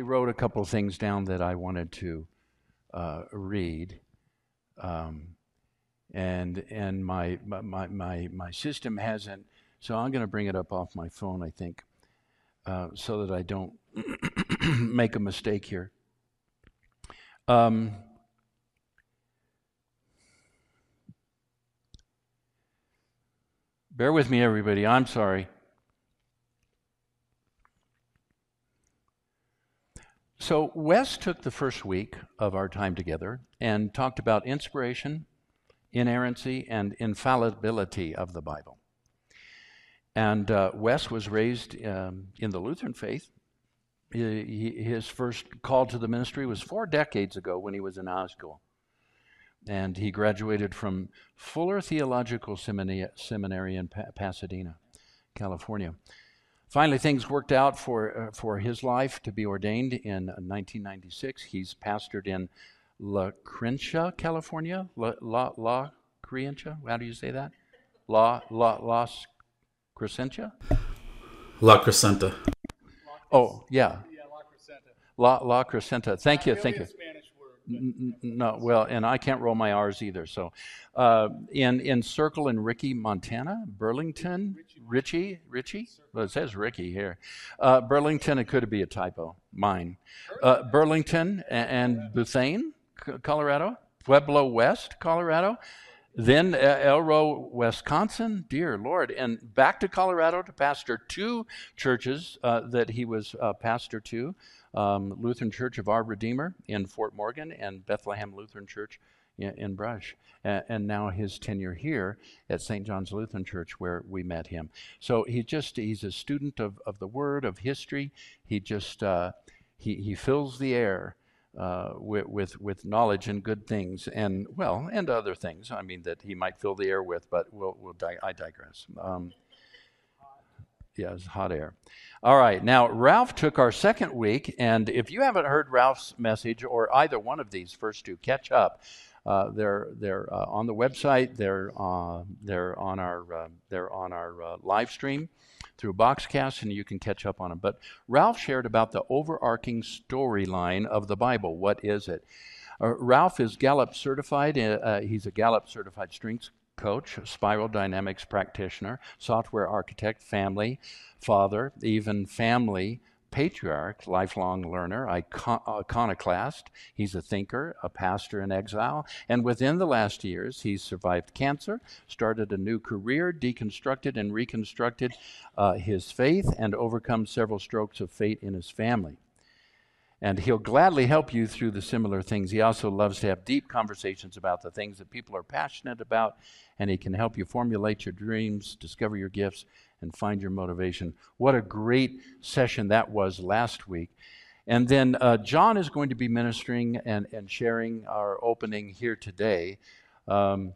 actually wrote a couple things down that I wanted to uh, read. Um, and and my, my, my, my system hasn't, so I'm going to bring it up off my phone, I think, uh, so that I don't make a mistake here. Um, bear with me, everybody. I'm sorry. So, Wes took the first week of our time together and talked about inspiration, inerrancy, and infallibility of the Bible. And uh, Wes was raised um, in the Lutheran faith. He, his first call to the ministry was four decades ago when he was in high school. And he graduated from Fuller Theological Seminary, Seminary in pa- Pasadena, California. Finally, things worked out for, uh, for his life to be ordained in 1996. He's pastored in La Crencha, California. La, La, La Crencha? How do you say that? La, La, Las Crescentia? La Crescenta. Oh, yeah. Yeah, La Crescenta. La, La Crescenta. Thank you, thank you no, well, and I can't roll my R's either. So, uh, in in Circle in Ricky, Montana, Burlington, Richie, Richie. Well, it says Ricky here. Uh, Burlington. It could be a typo. Mine. Uh, Burlington and, and Bethune, Colorado. Pueblo West, Colorado. Then uh, Elroy, Wisconsin. Dear Lord, and back to Colorado to pastor two churches uh, that he was uh, pastor to um, Lutheran Church of Our Redeemer in Fort Morgan and Bethlehem Lutheran Church in, in Brush. And, and, now his tenure here at St. John's Lutheran Church where we met him. So he just, he's a student of, of the Word, of history. He just, uh, he, he fills the air uh, with, with, with knowledge and good things, and well, and other things. I mean that he might fill the air with, but we'll, we'll di- I digress. Um, yeah, it's hot air. All right, now Ralph took our second week, and if you haven't heard Ralph's message or either one of these first two, catch up. Uh, they're they're uh, on the website. They're uh, they're on our uh, they're on our uh, live stream through Boxcast, and you can catch up on them. But Ralph shared about the overarching storyline of the Bible. What is it? Ralph is Gallup certified. he's a Gallup certified strengths coach, spiral dynamics practitioner, software architect, family, father, even family patriarch, lifelong learner, icon- iconoclast. He's a thinker, a pastor in exile, and within the last years, he's survived cancer, started a new career, deconstructed and reconstructed uh, his faith, and overcome several strokes of fate in his family and he'll gladly help you through the similar things. He also loves to have deep conversations about the things that people are passionate about, and he can help you formulate your dreams, discover your gifts, and find your motivation. What a great session that was last week. And then uh, John is going to be ministering and, and sharing our opening here today. Um,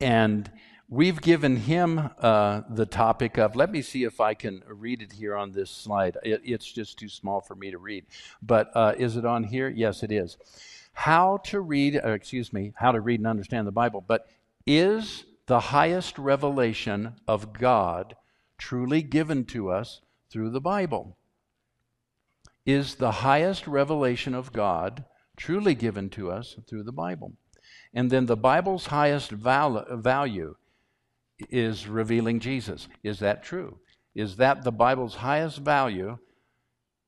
and We've given him uh, the topic of, let me see if I can read it here on this slide. It, it's just too small for me to read. But uh, is it on here? Yes, it is. How to read, uh, excuse me, how to read and understand the Bible. But is the highest revelation of God truly given to us through the Bible? Is the highest revelation of God truly given to us through the Bible? And then the Bible's highest val- value is revealing Jesus. Is that true? Is that the Bible's highest value?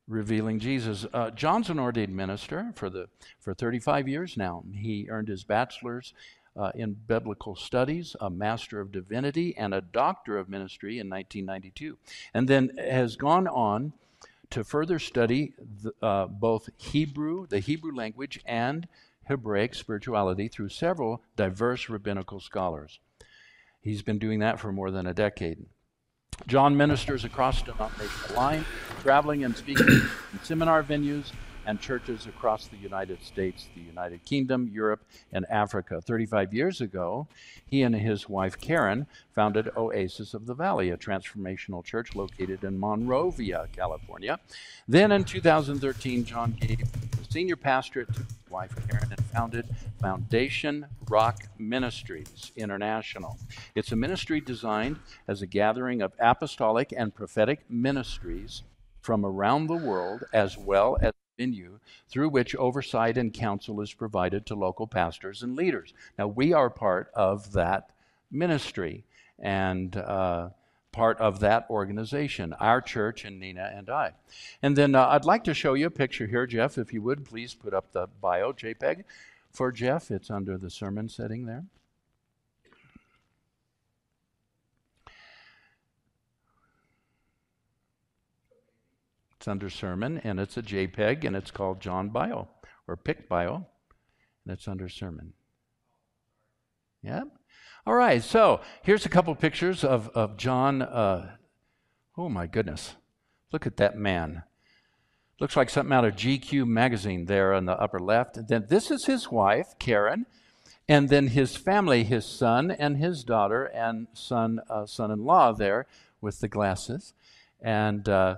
Revealing Jesus. Uh, John's an ordained minister for the for 35 years now. He earned his bachelor's uh, in biblical studies, a master of divinity, and a doctor of ministry in 1992, and then has gone on to further study the, uh, both Hebrew, the Hebrew language, and Hebraic spirituality through several diverse rabbinical scholars. He's been doing that for more than a decade. John ministers across the denominational line, traveling and speaking in seminar venues and churches across the United States, the United Kingdom, Europe, and Africa. 35 years ago, he and his wife Karen founded Oasis of the Valley, a transformational church located in Monrovia, California. Then in 2013, John gave the senior pastorate to his wife Karen and founded Foundation Rock Ministries International. It's a ministry designed as a gathering of apostolic and prophetic ministries from around the world, as well as venue through which oversight and counsel is provided to local pastors and leaders. Now, we are part of that ministry and uh, part of that organization, our church and Nina and I. And then uh, I'd like to show you a picture here, Jeff, if you would please put up the bio JPEG for Jeff. It's under the sermon setting there. It's under sermon and it's a JPEG and it's called John Bio or Pic Bio and it's under sermon. Yep. All right, so here's a couple pictures of, of John. Uh, oh my goodness. Look at that man. Looks like something out of GQ magazine there on the upper left. And then this is his wife, Karen, and then his family, his son and his daughter and son, uh, son-in-law there with the glasses. And uh,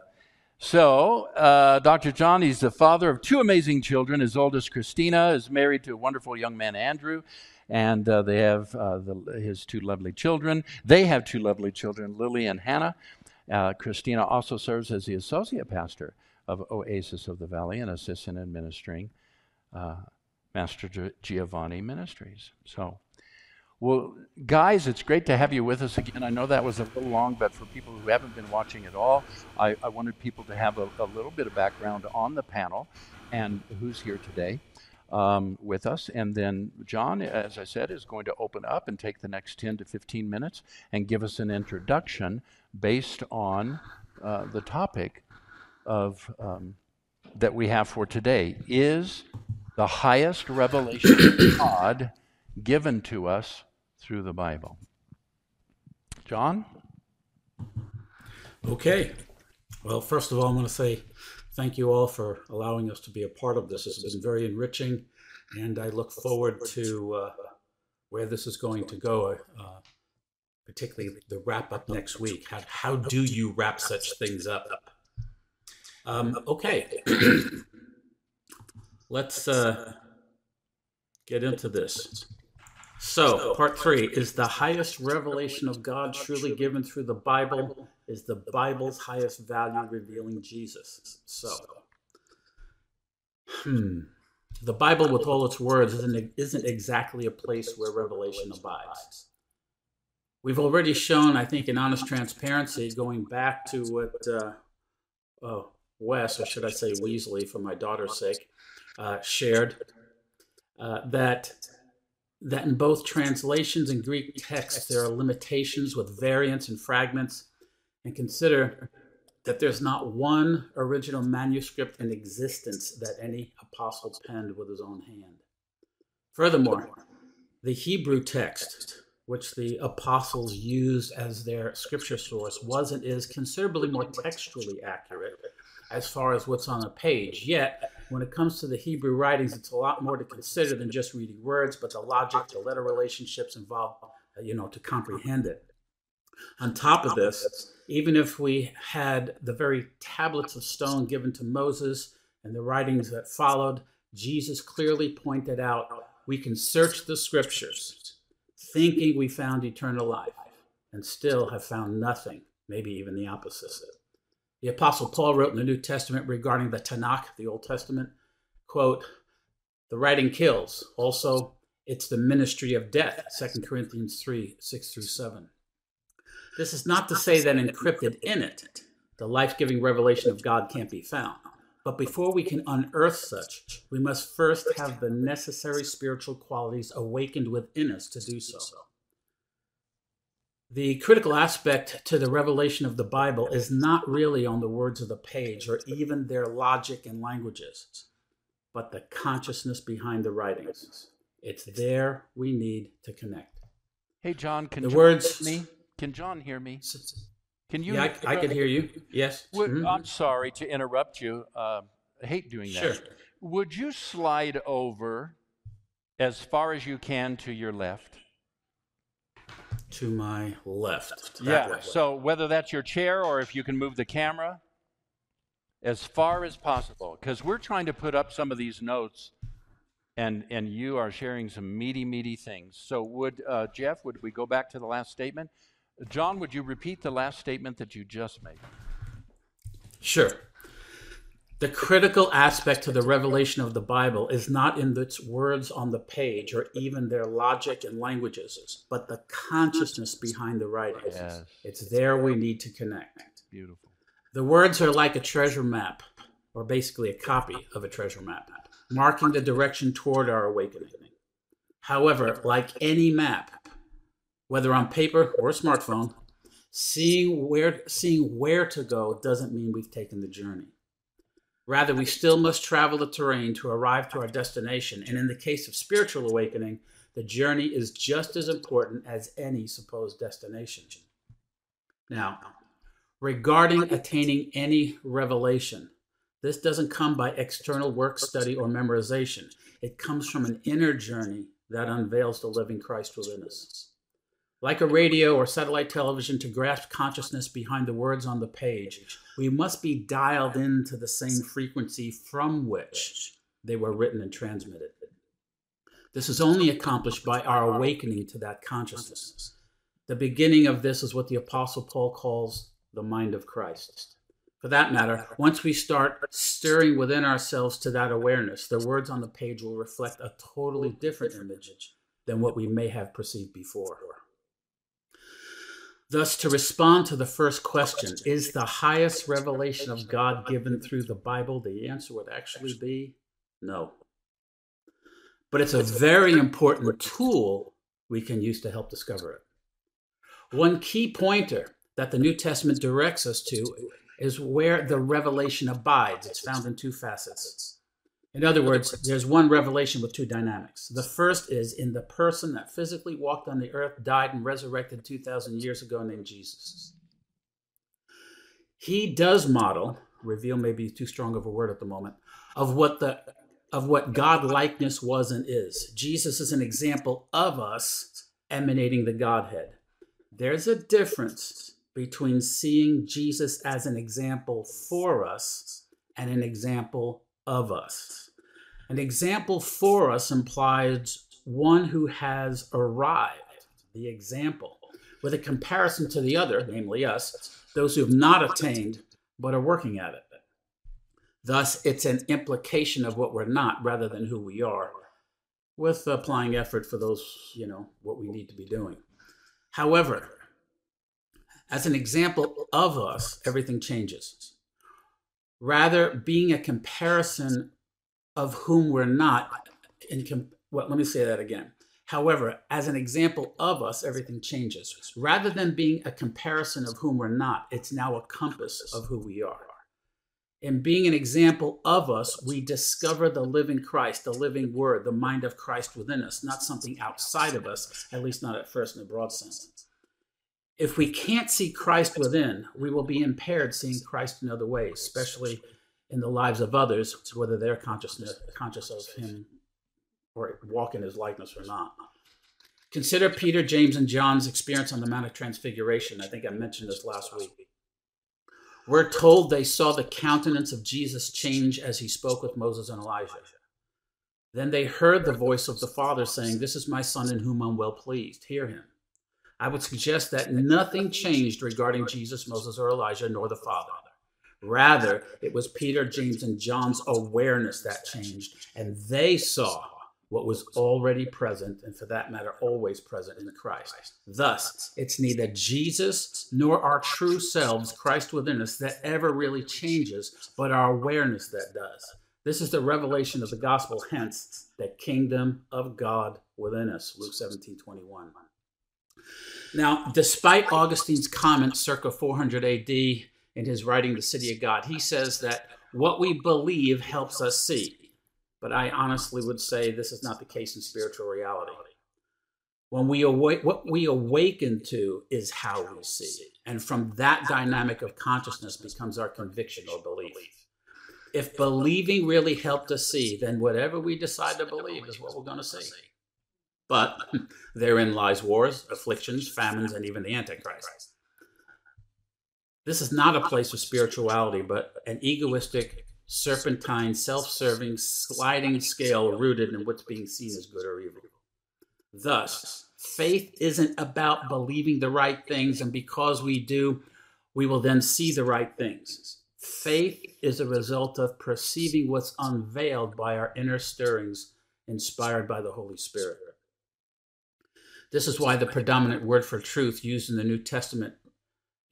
so, uh, Dr. John, he's the father of two amazing children. His oldest, Christina, is married to a wonderful young man, Andrew, and uh, they have uh, the, his two lovely children. They have two lovely children, Lily and Hannah. Uh, Christina also serves as the associate pastor of Oasis of the Valley and assists in administering uh, Master Giovanni Ministries. So, well, guys, it's great to have you with us again. I know that was a little long, but for people who haven't been watching at all, I, I wanted people to have a, a, little bit of background on the panel and who's here today um, with us. And then John, as I said, is going to open up and take the next 10 to 15 minutes and give us an introduction based on uh, the topic of um, that we have for today is the highest revelation of God given to us through the Bible. John? Okay. Well, first of all, I'm going to say thank you all for allowing us to be a part of this. It's been very enriching, and I look forward to uh, where this is going to go, uh, particularly the wrap up next week. How, how do you wrap such things up? Um, okay. Let's uh, get into this. So, part three is the highest revelation of God truly given through the Bible is the Bible's highest value revealing Jesus. So, hmm, the Bible with all its words isn't, isn't exactly a place where revelation abides. We've already shown, I think, in honest transparency, going back to what uh, oh, Wes, or should I say Weasley, for my daughter's sake, uh, shared, uh, that that in both translations and Greek texts there are limitations with variants and fragments, and consider that there's not one original manuscript in existence that any apostle penned with his own hand. Furthermore, the Hebrew text, which the apostles used as their scripture source, was and is considerably more textually accurate as far as what's on a page. Yet, when it comes to the Hebrew writings, it's a lot more to consider than just reading words, but the logic, the letter relationships involved, uh, you know, to comprehend it. On top of this, even if we had the very tablets of stone given to Moses and the writings that followed, Jesus clearly pointed out we can search the scriptures thinking we found eternal life and still have found nothing, maybe even the opposite. The Apostle Paul wrote in the New Testament regarding the Tanakh, the Old Testament, quote, the writing kills. Also, it's the ministry of death, 2 Corinthians 3 6 through 7. This is not to say that encrypted in it, the life giving revelation of God can't be found. But before we can unearth such, we must first have the necessary spiritual qualities awakened within us to do so. The critical aspect to the revelation of the Bible is not really on the words of the page or even their logic and languages, but the consciousness behind the writings. It's there we need to connect. Hey, John, can the John words, hear me? Can John hear me? Can you? Yeah, I, I can hear you. Yes. Would, mm-hmm. I'm sorry to interrupt you. Uh, I hate doing that. Sure. Would you slide over as far as you can to your left? To my left. Yeah. Way. So whether that's your chair or if you can move the camera as far as possible, because we're trying to put up some of these notes, and and you are sharing some meaty, meaty things. So would uh, Jeff? Would we go back to the last statement? John, would you repeat the last statement that you just made? Sure. The critical aspect to the revelation of the Bible is not in its words on the page or even their logic and languages, but the consciousness behind the writings. Yes. It's there we need to connect. Beautiful. The words are like a treasure map, or basically a copy of a treasure map, marking the direction toward our awakening. However, like any map, whether on paper or a smartphone, seeing where, seeing where to go doesn't mean we've taken the journey. Rather, we still must travel the terrain to arrive to our destination. And in the case of spiritual awakening, the journey is just as important as any supposed destination. Now, regarding attaining any revelation, this doesn't come by external work study or memorization. It comes from an inner journey that unveils the living Christ within us. Like a radio or satellite television, to grasp consciousness behind the words on the page, we must be dialed into the same frequency from which they were written and transmitted. This is only accomplished by our awakening to that consciousness. The beginning of this is what the Apostle Paul calls the mind of Christ. For that matter, once we start stirring within ourselves to that awareness, the words on the page will reflect a totally different image than what we may have perceived before. Thus, to respond to the first question, is the highest revelation of God given through the Bible? The answer would actually be no. But it's a very important tool we can use to help discover it. One key pointer that the New Testament directs us to is where the revelation abides. It's found in two facets. In other words, there's one revelation with two dynamics. The first is in the person that physically walked on the earth, died, and resurrected 2,000 years ago, named Jesus. He does model, reveal may be too strong of a word at the moment, of what the of what God likeness was and is. Jesus is an example of us emanating the Godhead. There's a difference between seeing Jesus as an example for us and an example of us. An example for us implies one who has arrived, the example, with a comparison to the other, namely us, those who have not attained but are working at it. Thus, it's an implication of what we're not rather than who we are, with applying effort for those, you know, what we need to be doing. However, as an example of us, everything changes. Rather, being a comparison of whom we're not, in well, let me say that again. However, as an example of us, everything changes. Rather than being a comparison of whom we're not, it's now a compass of who we are in being an example of us, we discover the living Christ, the living Word, the mind of Christ within us, not something outside of us, at least not at first in a broad sense. If we can't see Christ within, we will be impaired seeing Christ in other ways, especially in the lives of others, whether they're conscious of Him or walk in His likeness or not. Consider Peter, James, and John's experience on the Mount of Transfiguration. I think I mentioned this last week. We're told they saw the countenance of Jesus change as he spoke with Moses and Elijah. Then they heard the voice of the Father saying, This is my Son in whom I'm well pleased. Hear him. I would suggest that nothing changed regarding Jesus, Moses, or Elijah, nor the Father. Rather, it was Peter, James, and John's awareness that changed, and they saw what was already present, and for that matter, always present in Christ. Thus, it's neither Jesus nor our true selves, Christ within us, that ever really changes, but our awareness that does. This is the revelation of the gospel, hence, the kingdom of God within us. Luke 17 21. Now, despite Augustine's comment circa 400 AD in his writing, The City of God, he says that what we believe helps us see. But I honestly would say this is not the case in spiritual reality. When we awake, what we awaken to is how we see. And from that dynamic of consciousness becomes our conviction or belief. If believing really helped us see, then whatever we decide to believe is what we're going to see. But therein lies wars, afflictions, famines, and even the Antichrist. This is not a place of spirituality, but an egoistic, serpentine, self serving, sliding scale rooted in what's being seen as good or evil. Thus, faith isn't about believing the right things, and because we do, we will then see the right things. Faith is a result of perceiving what's unveiled by our inner stirrings, inspired by the Holy Spirit. This is why the predominant word for truth used in the New Testament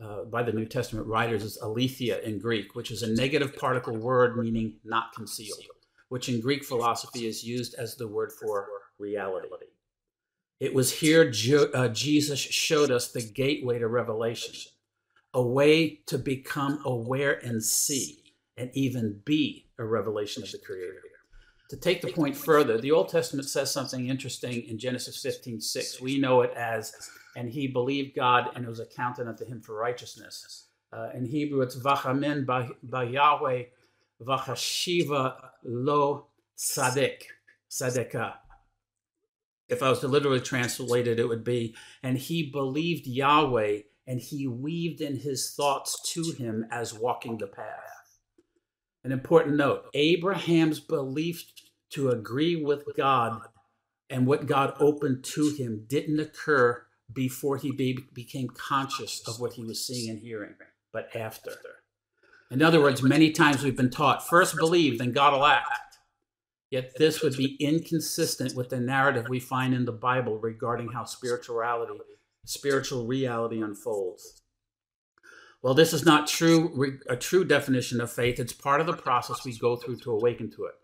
uh, by the New Testament writers is aletheia in Greek, which is a negative particle word meaning not concealed, which in Greek philosophy is used as the word for reality. It was here Jo- uh, Jesus showed us the gateway to revelation, a way to become aware and see, and even be a revelation of the Creator. To take the point further, the Old Testament says something interesting in Genesis 15 6. We know it as, and he believed God and it was accounted unto him for righteousness. Uh, in Hebrew, it's vachamin ba Yahweh vachashiva lo sadik, sadeka. If I was to literally translate it, it would be, and he believed Yahweh and he weaved in his thoughts to him as walking the path. An important note Abraham's belief to agree with God and what God opened to him didn't occur before he be, became conscious of what he was seeing and hearing, but after. In other words, many times we've been taught first believe, then God will act. Yet this would be inconsistent with the narrative we find in the Bible regarding how spirituality, spiritual reality unfolds. Well, this is not true a true definition of faith. It's part of the process we go through to awaken to it.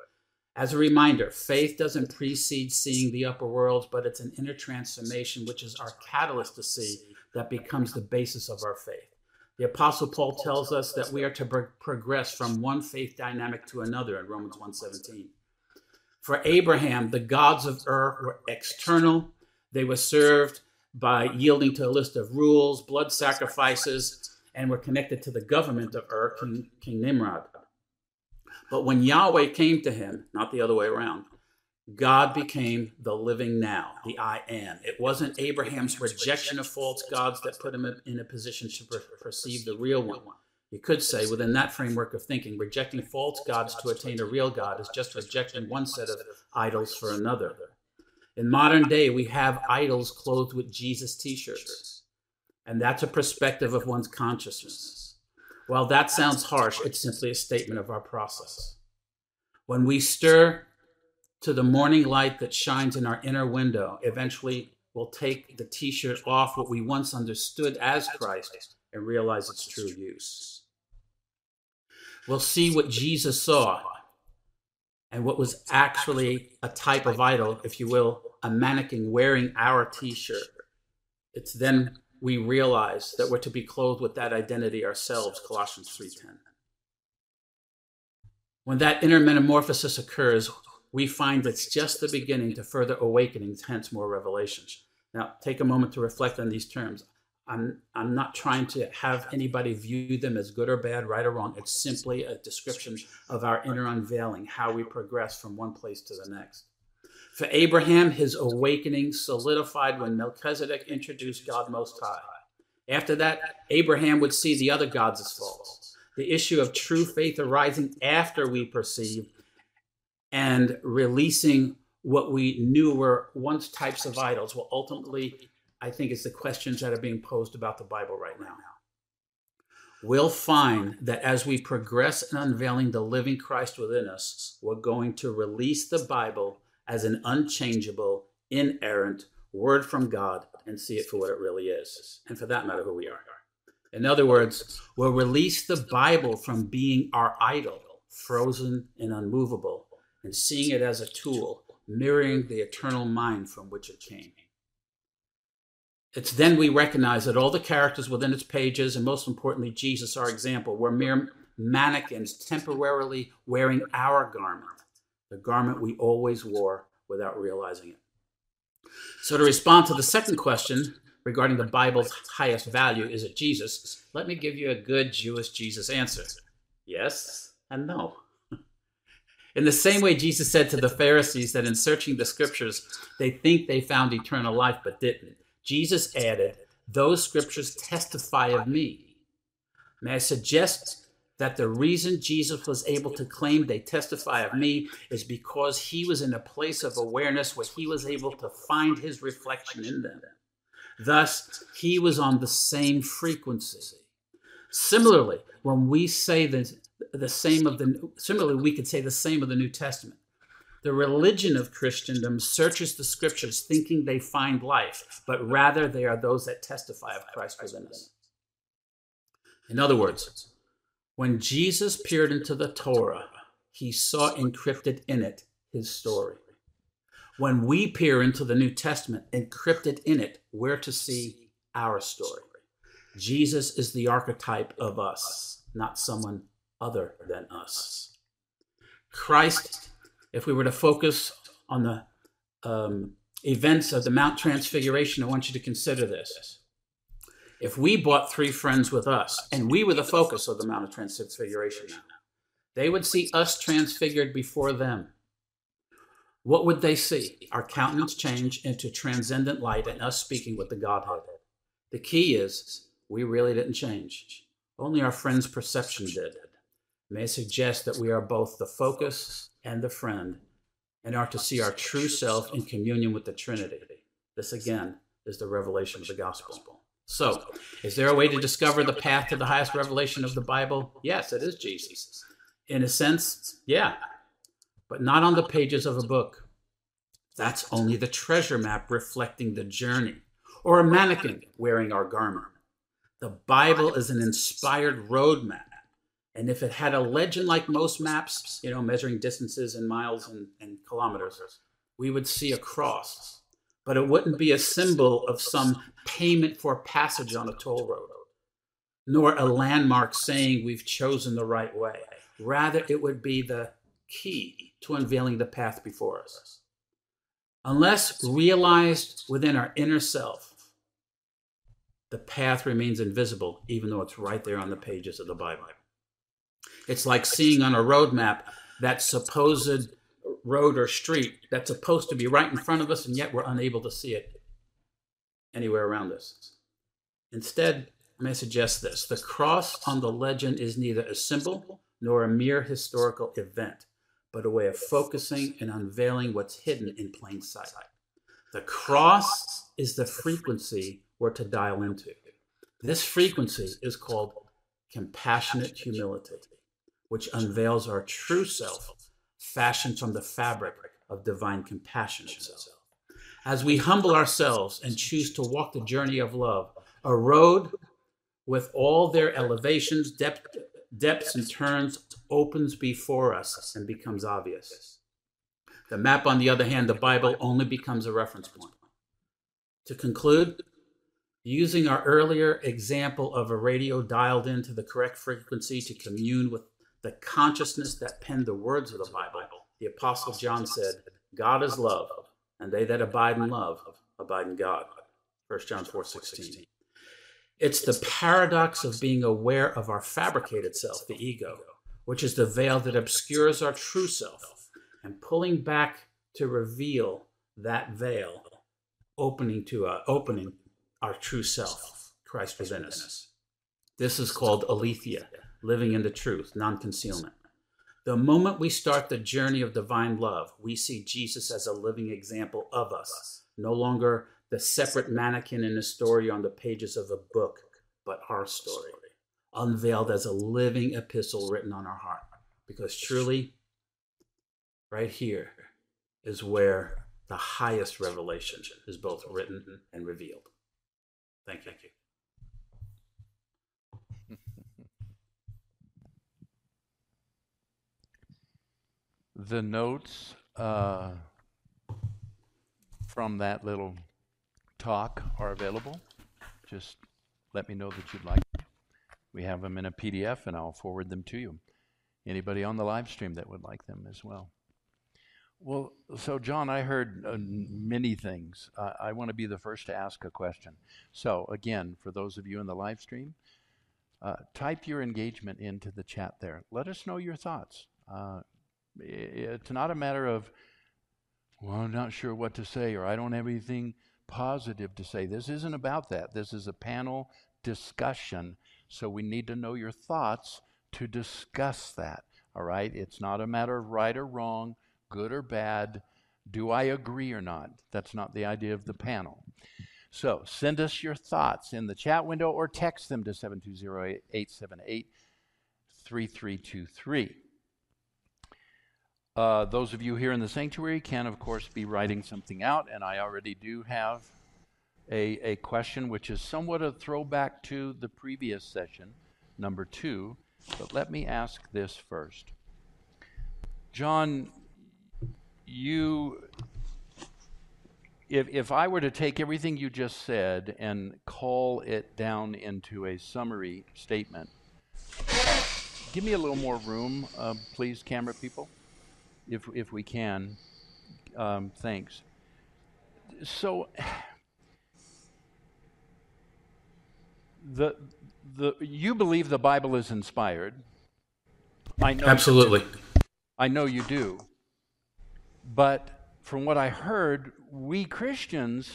As a reminder, faith doesn't precede seeing the upper worlds, but it's an inner transformation, which is our catalyst to see that becomes the basis of our faith. The Apostle Paul tells us that we are to pro- progress from one faith dynamic to another in Romans 1:17. For Abraham, the gods of Ur were external. They were served by yielding to a list of rules, blood sacrifices, and were connected to the government of Ur, King, King Nimrod. But when Yahweh came to him, not the other way around, God became the living now, the I am. It wasn't Abraham's rejection of false gods that put him in a position to per- perceive the real one. You could say, within that framework of thinking, rejecting false gods to attain a real God is just rejecting one set of idols for another. In modern day, we have idols clothed with Jesus t shirts. And that's a perspective of one's consciousness. While that sounds harsh, it's simply a statement of our process. When we stir to the morning light that shines in our inner window, eventually we'll take the t shirt off what we once understood as Christ and realize its true use. We'll see what Jesus saw and what was actually a type of idol, if you will, a mannequin wearing our t shirt. It's then we realize that we're to be clothed with that identity ourselves, Colossians 3:10. When that inner metamorphosis occurs, we find it's just the beginning to further awakenings, hence more revelations. Now, take a moment to reflect on these terms. I'm, I'm not trying to have anybody view them as good or bad, right or wrong. It's simply a description of our inner unveiling, how we progress from one place to the next. For Abraham, his awakening solidified when Melchizedek introduced God Most High. After that, Abraham would see the other gods as false. The issue of true faith arising after we perceive and releasing what we knew were once types of idols. Well, ultimately, I think it's the questions that are being posed about the Bible right now. We'll find that as we progress in unveiling the living Christ within us, we're going to release the Bible as an unchangeable, inerrant word from God and see it for what it really is. And for that matter, who we are. In other words, we'll release the Bible from being our idol, frozen and unmovable, and seeing it as a tool, mirroring the eternal mind from which it came. It's then we recognize that all the characters within its pages, and most importantly, Jesus, our example, were mere mannequins temporarily wearing our garment the garment we always wore without realizing it. So, to respond to the second question regarding the Bible's highest value, is it Jesus? Let me give you a good Jewish Jesus answer yes and no. In the same way, Jesus said to the Pharisees that in searching the scriptures, they think they found eternal life but didn't. Jesus added, Those scriptures testify of me. May I suggest that the reason Jesus was able to claim they testify of me is because he was in a place of awareness where he was able to find his reflection in them. Thus, he was on the same frequency. Similarly, when we say that the same of the similarly we could say the same of the New Testament. The religion of Christendom searches the scriptures thinking they find life, but rather they are those that testify of Christ within us. In other words, when Jesus peered into the Torah, he saw encrypted in it his story. When we peer into the New Testament, encrypted in it, we're to see our story. Jesus is the archetype of us, not someone other than us. Christ, if we were to focus on the um, events of the Mount Transfiguration, I want you to consider this. If we brought three friends with us and we were the focus of the Mount of Transfiguration now, they would see us transfigured before them. What would they see? Our countenance change into transcendent light and us speaking with the Godhead. The key is we really didn't change. Only our friend's perception did. It May suggest that we are both the focus and the friend and are to see our true self in communion with the Trinity. This again is the revelation of the gospel. So, is there a way to discover the path to the highest revelation of the Bible? Yes, it is Jesus. In a sense, yeah, but not on the pages of a book. That's only the treasure map reflecting the journey, or a mannequin wearing our garment. The Bible is an inspired roadmap. And if it had a legend like most maps, you know, measuring distances in miles and, and kilometers, we would see a cross. But it wouldn't be a symbol of some payment for passage on a toll road, nor a landmark saying we've chosen the right way. Rather, it would be the key to unveiling the path before us. Unless realized within our inner self, the path remains invisible, even though it's right there on the pages of the Bible. It's like seeing on a road map that supposed road or street that's supposed to be right in front of us, and yet we're unable to see it anywhere around us. Instead, I may suggest this the cross on the legend is neither a symbol nor a mere historical event, but a way of focusing and unveiling what's hidden in plain sight. The cross is the frequency we're to dial into. This frequency is called compassionate humility, which unveils our true self, fashioned from the fabric of divine compassion itself. As we humble ourselves and choose to walk the journey of love, a road with all their elevations, depth, depths, and turns opens before us and becomes obvious. The map, on the other hand, the Bible, only becomes a reference point. To conclude, using our earlier example of a radio dialed into the correct frequency to commune with the consciousness that penned the words of the Bible, the Apostle John said, God is love, and they that abide in love abide in God. 1 John 4 16. It's the paradox of being aware of our fabricated self, the ego, which is the veil that obscures our true self, and pulling back to reveal that veil, opening to uh, opening our true self, Christ within us. This is called aletheia, living in the truth, non concealment. The moment we start the journey of divine love, we see Jesus as a living example of us, no longer the separate mannequin in a story on the pages of a book, but our story, unveiled as a living epistle written on our heart. Because truly, right here is where the highest revelation is both written and revealed. Thank you. The notes uh, from that little talk are available. Just let me know that you'd like. We have them in a PDF and I'll forward them to you. Anybody on the live stream that would like them as well. Well, so John, I heard uh, many things. Uh, I want to be the first to ask a question. So, again, for those of you in the live stream, uh, type your engagement into the chat there. Let us know your thoughts. It's not a matter of, well, I'm not sure what to say, or I don't have anything positive to say. This isn't about that. This is a panel discussion. So, we need to know your thoughts to discuss that. All right? It's not a matter of right or wrong good or bad. Do I agree or not? That's not the idea of the panel. So send us your thoughts in the chat window or text them to 720 878 3323. Uh, those of you here in the sanctuary can, of course, be writing something out, and I already do have a, a question which is somewhat a throwback to the previous session, number two. But let me ask this first. John, you, if, if I were to take everything you just said and call it down into a summary statement, give me a little more room, uh, please, camera people if, if we can. Um, thanks. So, the, the, you believe the Bible is inspired. I know Absolutely. I know you do. But from what I heard, we Christians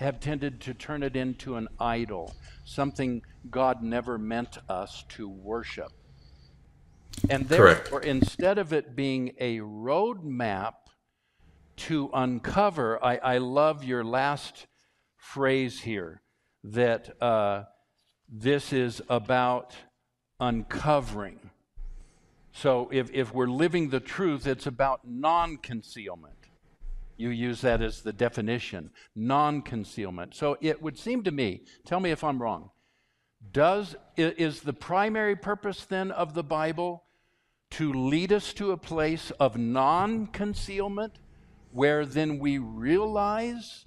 have tended to turn it into an idol, something God never meant us to worship. And therefore, Correct. instead of it being a roadmap to uncover, I, I love your last phrase here that uh, this is about uncovering. So if, if we're living the truth, it's about non concealment. You use that as the definition non concealment. So it would seem to me, tell me if I'm wrong, does, is the primary purpose then of the Bible to lead us to a place of non concealment where then we realize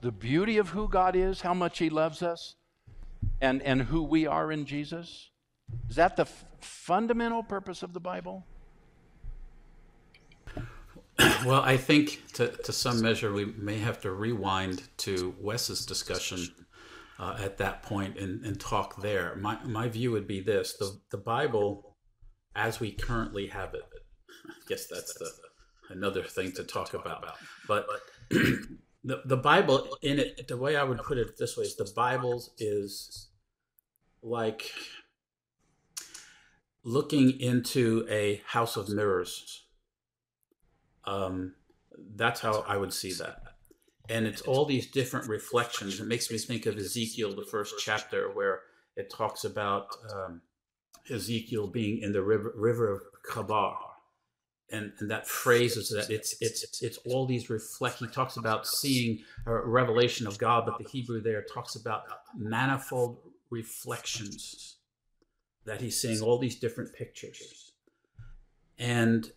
the beauty of who God is, how much He loves us, and, and who we are in Jesus? Is that the f- fundamental purpose of the Bible? Well, I think to, to some measure we may have to rewind to Wes's discussion uh, at that point and, and talk there. My, my view would be this the, the Bible, as we currently have it, I guess that's the, another thing to talk about. But the, the Bible, in it, the way I would put it this way is the Bible is like looking into a house of mirrors. Um, that's how I would see that. And it's all these different reflections. It makes me think of Ezekiel, the first chapter, where it talks about um, Ezekiel being in the river, river of Kabar. And, and that phrase is that it's it's it's all these reflect. He talks about seeing a revelation of God, but the Hebrew there talks about manifold reflections that he's seeing all these different pictures. And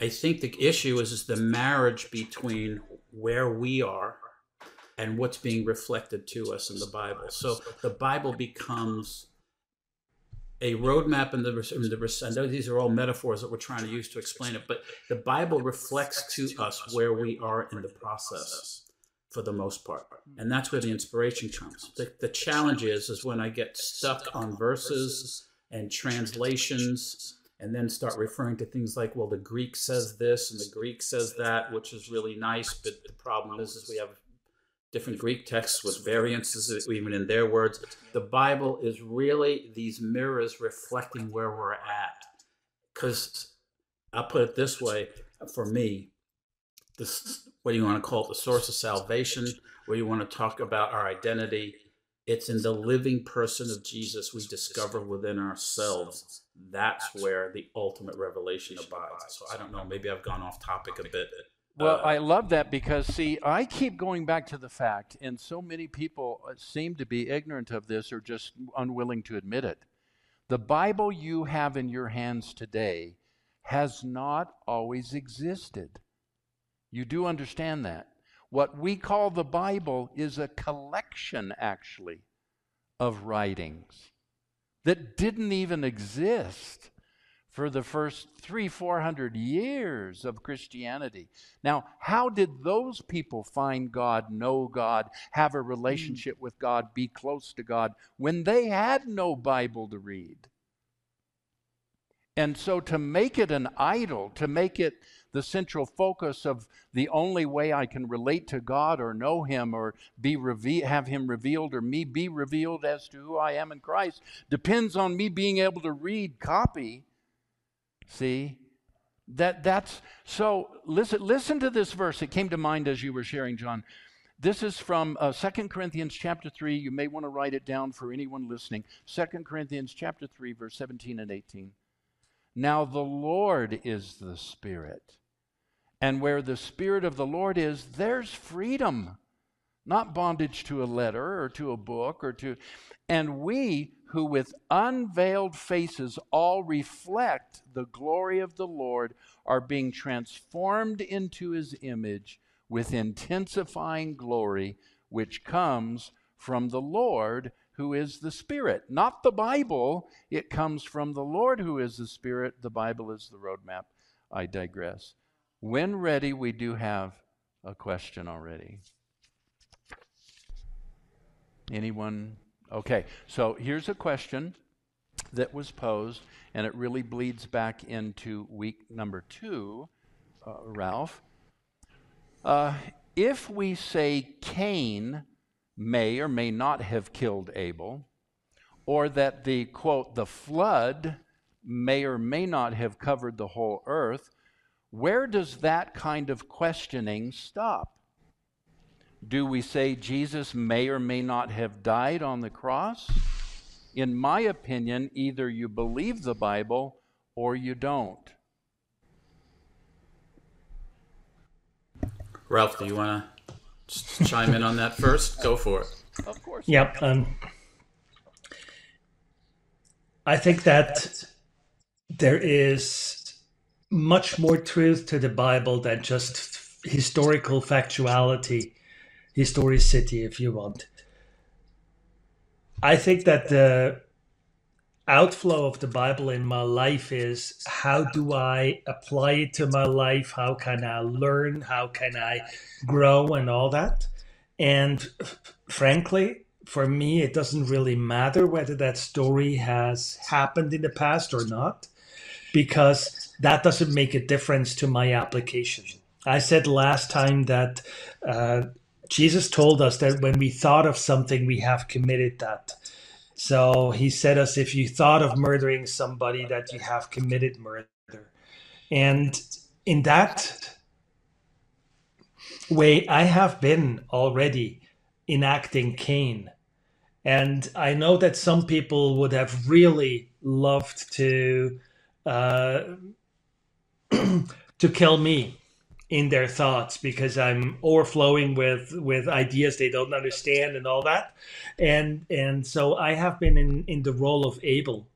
I think the issue is, is the marriage between where we are and what's being reflected to us in the Bible. So the Bible becomes a roadmap in the, in the I know these are all metaphors that we're trying to use to explain it, but the Bible reflects to us where we are in the process for the most part. And that's where the inspiration comes. The, the challenge is, is when I get stuck on verses and translations and then start referring to things like, well, the Greek says this and the Greek says that, which is really nice. But the problem is, is we have different Greek texts with variances, even in their words. The Bible is really these mirrors reflecting where we're at. Because I'll put it this way for me, this what do you want to call it, the source of salvation, where you want to talk about our identity. It's in the living person of Jesus we discover within ourselves. That's where the ultimate revelation abides. So I don't know, maybe I've gone off topic a bit. Well, uh, I love that because, see, I keep going back to the fact, and so many people uh, seem to be ignorant of this or just unwilling to admit it. The Bible you have in your hands today has not always existed. You do understand that. What we call the Bible is a collection, actually, of writings that didn't even exist for the first three, four hundred years of Christianity. Now, how did those people find God, know God, have a relationship with God, be close to God when they had no Bible to read? And so to make it an idol, to make it the central focus of the only way I can relate to God or know Him or be reve- have Him revealed or me be revealed as to who I am in Christ depends on me being able to read copy. See? That that's so listen listen to this verse. It came to mind as you were sharing, John. This is from uh, 2 Corinthians chapter 3. You may want to write it down for anyone listening. 2 Corinthians chapter 3, verse 17 and 18. Now the Lord is the Spirit. And where the Spirit of the Lord is, there's freedom, not bondage to a letter or to a book or to. And we who with unveiled faces all reflect the glory of the Lord are being transformed into his image with intensifying glory, which comes from the Lord who is the Spirit. Not the Bible, it comes from the Lord who is the Spirit. The Bible is the roadmap. I digress. When ready, we do have a question already. Anyone? Okay, so here's a question that was posed, and it really bleeds back into week number two, uh, Ralph. Uh, if we say Cain may or may not have killed Abel, or that the quote, the flood may or may not have covered the whole earth, where does that kind of questioning stop? Do we say Jesus may or may not have died on the cross? In my opinion, either you believe the Bible or you don't. Ralph, do you want to chime in on that first? Go for it. Of course. Yep. Um, I think that there is much more truth to the Bible than just historical factuality, historicity, if you want. I think that the outflow of the Bible in my life is how do I apply it to my life? How can I learn? How can I grow and all that? And frankly, for me, it doesn't really matter whether that story has happened in the past or not, because that doesn't make a difference to my application. I said last time that uh, Jesus told us that when we thought of something, we have committed that. So he said us if you thought of murdering somebody that you have committed murder. And in that way, I have been already enacting Cain. And I know that some people would have really loved to uh, to kill me in their thoughts because I'm overflowing with with ideas they don't understand and all that, and and so I have been in in the role of Abel,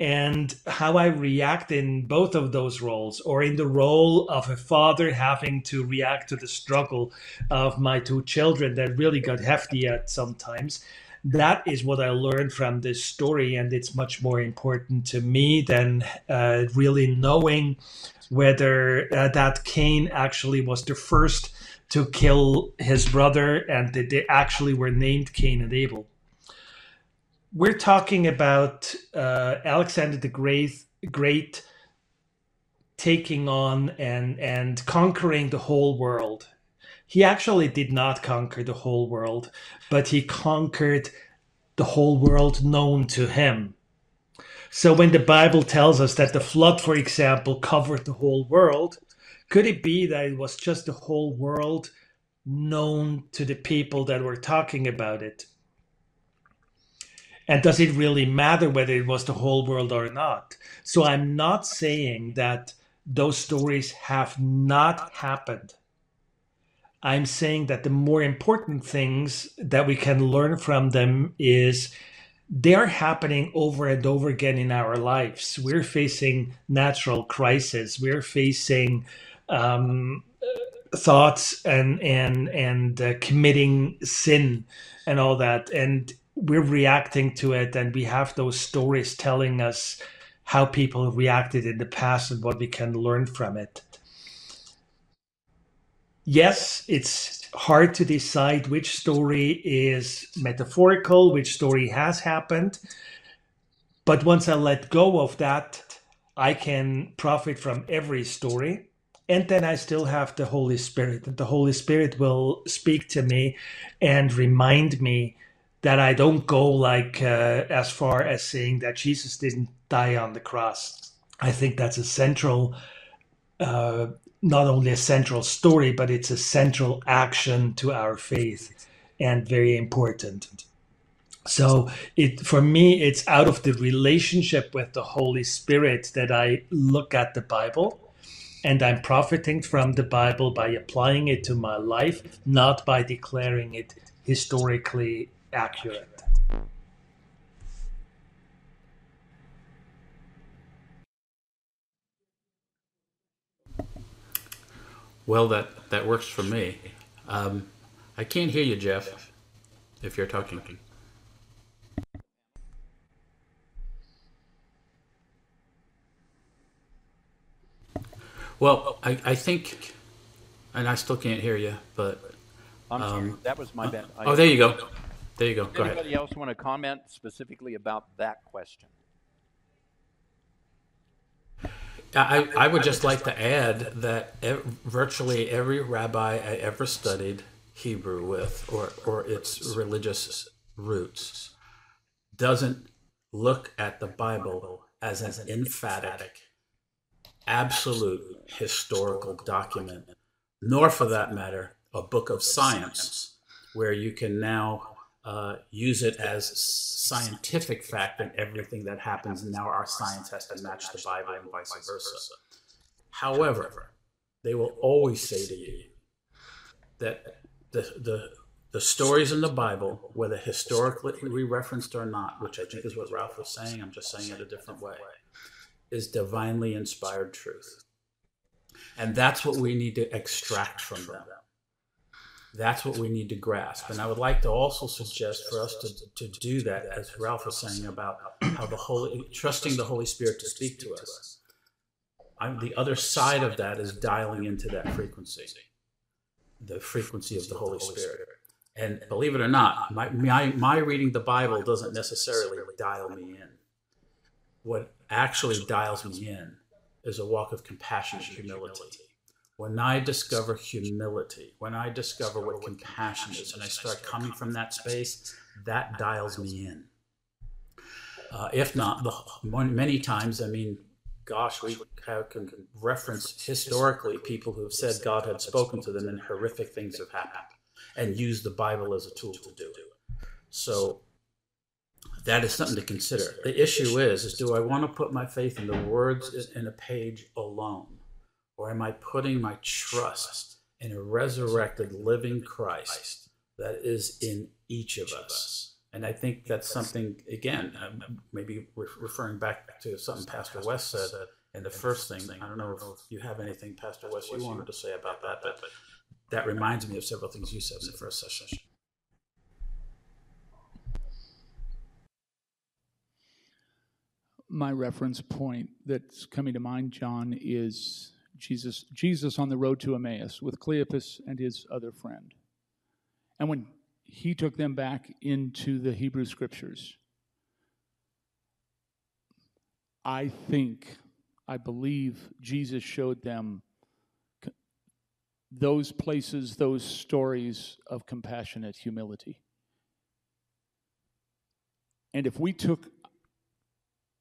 and how I react in both of those roles, or in the role of a father having to react to the struggle of my two children that really got hefty at sometimes. That is what I learned from this story, and it's much more important to me than uh, really knowing whether uh, that Cain actually was the first to kill his brother and that they actually were named Cain and Abel. We're talking about uh, Alexander the Great, Great taking on and, and conquering the whole world. He actually did not conquer the whole world, but he conquered the whole world known to him. So when the Bible tells us that the flood, for example, covered the whole world, could it be that it was just the whole world known to the people that were talking about it? And does it really matter whether it was the whole world or not? So I'm not saying that those stories have not happened. I'm saying that the more important things that we can learn from them is they're happening over and over again in our lives. We're facing natural crisis. We're facing um, thoughts and and and uh, committing sin and all that, and we're reacting to it. And we have those stories telling us how people reacted in the past and what we can learn from it. Yes, it's hard to decide which story is metaphorical, which story has happened. But once I let go of that, I can profit from every story. And then I still have the Holy Spirit. And the Holy Spirit will speak to me and remind me that I don't go like uh, as far as saying that Jesus didn't die on the cross. I think that's a central uh, not only a central story, but it's a central action to our faith and very important. So it for me, it's out of the relationship with the Holy Spirit that I look at the Bible and I'm profiting from the Bible by applying it to my life, not by declaring it historically accurate. Well, that, that works for me. Um, I can't hear you, Jeff, if you're talking. Well, I, I think, and I still can't hear you, but. I'm sorry, Um, that was my bad. Oh, there you go. There you go. Go ahead. Anybody else want to comment specifically about that question? I, I would just like to add that ev- virtually every rabbi I ever studied Hebrew with, or, or its religious roots, doesn't look at the Bible as an emphatic, absolute historical document, nor for that matter, a book of science where you can now uh, use it as scientific fact in everything that happens. And now our science has to match the Bible and vice versa. However, they will always say to you that the, the, the stories in the Bible, whether historically referenced or not, which I think is what Ralph was saying, I'm just saying it a different way, is divinely inspired truth. And that's what we need to extract from them. That's what we need to grasp. And I would like to also suggest for us to, to do that, as Ralph was saying about how the Holy, trusting the Holy Spirit to speak to us. I'm, the other side of that is dialing into that frequency, the frequency of the Holy Spirit. And believe it or not, my, my, my reading the Bible doesn't necessarily dial me in. What actually dials me in is a walk of compassion and humility when I discover humility, when I discover what compassion is, and I start coming from that space, that dials me in. Uh, if not, the, many times, I mean, gosh, we have, can reference historically people who have said God had spoken to them and horrific things have happened and used the Bible as a tool to do it. So that is something to consider. The issue is, is do I want to put my faith in the words in a page alone? Or am I putting my trust in a resurrected living Christ that is in each of us? And I think that's something, again, um, maybe re- referring back to something Pastor West said in the first thing. I don't know if you have anything, Pastor West, you wanted to say about that, but that reminds me of several things you said in the first session. My reference point that's coming to mind, John, is Jesus, Jesus on the road to Emmaus with Cleopas and his other friend. And when he took them back into the Hebrew scriptures, I think, I believe Jesus showed them those places, those stories of compassionate humility. And if we took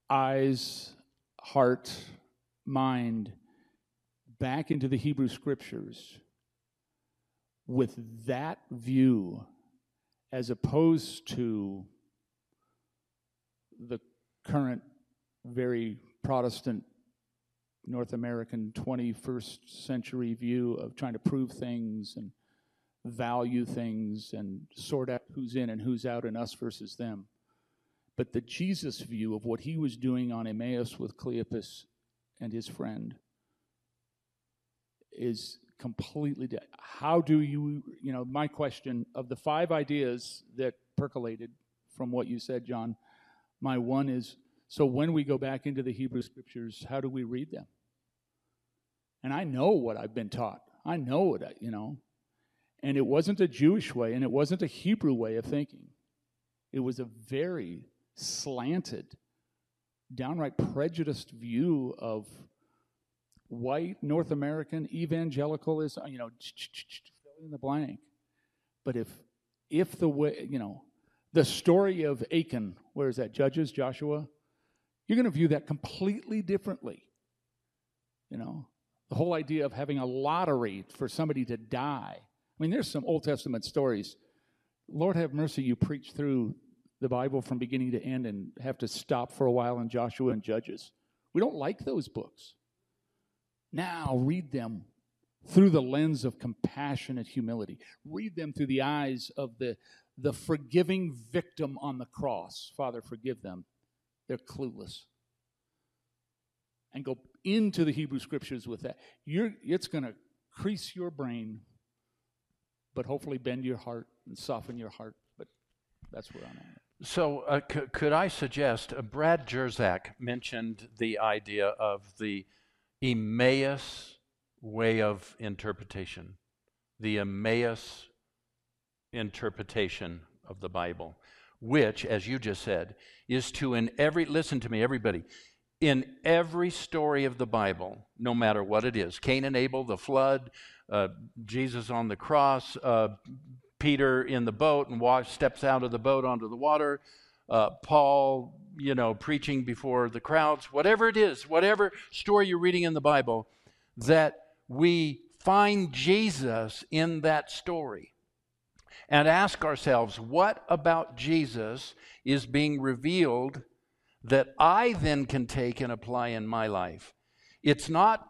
eyes, heart, mind, back into the Hebrew scriptures with that view as opposed to the current very Protestant North American 21st century view of trying to prove things and value things and sort out who's in and who's out and us versus them. But the Jesus view of what he was doing on Emmaus with Cleopas and his friend is completely dead. How do you, you know, my question of the five ideas that percolated from what you said, John, my one is so when we go back into the Hebrew scriptures, how do we read them? And I know what I've been taught. I know what I, you know. And it wasn't a Jewish way and it wasn't a Hebrew way of thinking. It was a very slanted, downright prejudiced view of white North American evangelical is you know fill in the blank. But if if the way you know the story of Achan, where is that? Judges, Joshua, you're going to view that completely differently. You know, The whole idea of having a lottery for somebody to die. I mean, there's some Old Testament stories. Lord have mercy, you preach through the Bible from beginning to end and have to stop for a while in Joshua and Judges. We don't like those books. Now read them through the lens of compassionate humility. Read them through the eyes of the, the forgiving victim on the cross. Father, forgive them. They're clueless. And go into the Hebrew scriptures with that. You're, it's going to crease your brain, but hopefully bend your heart and soften your heart. But that's where I'm at. So, uh, c- could I suggest uh, Brad Jersak mentioned the idea of the Emmaus way of interpretation, the Emmaus interpretation of the Bible, which, as you just said, is to in every, listen to me, everybody, in every story of the Bible, no matter what it is Cain and Abel, the flood, uh, Jesus on the cross, uh, Peter in the boat and walks, steps out of the boat onto the water, uh, Paul, you know, preaching before the crowds, whatever it is, whatever story you're reading in the Bible, that we find Jesus in that story and ask ourselves, what about Jesus is being revealed that I then can take and apply in my life? It's not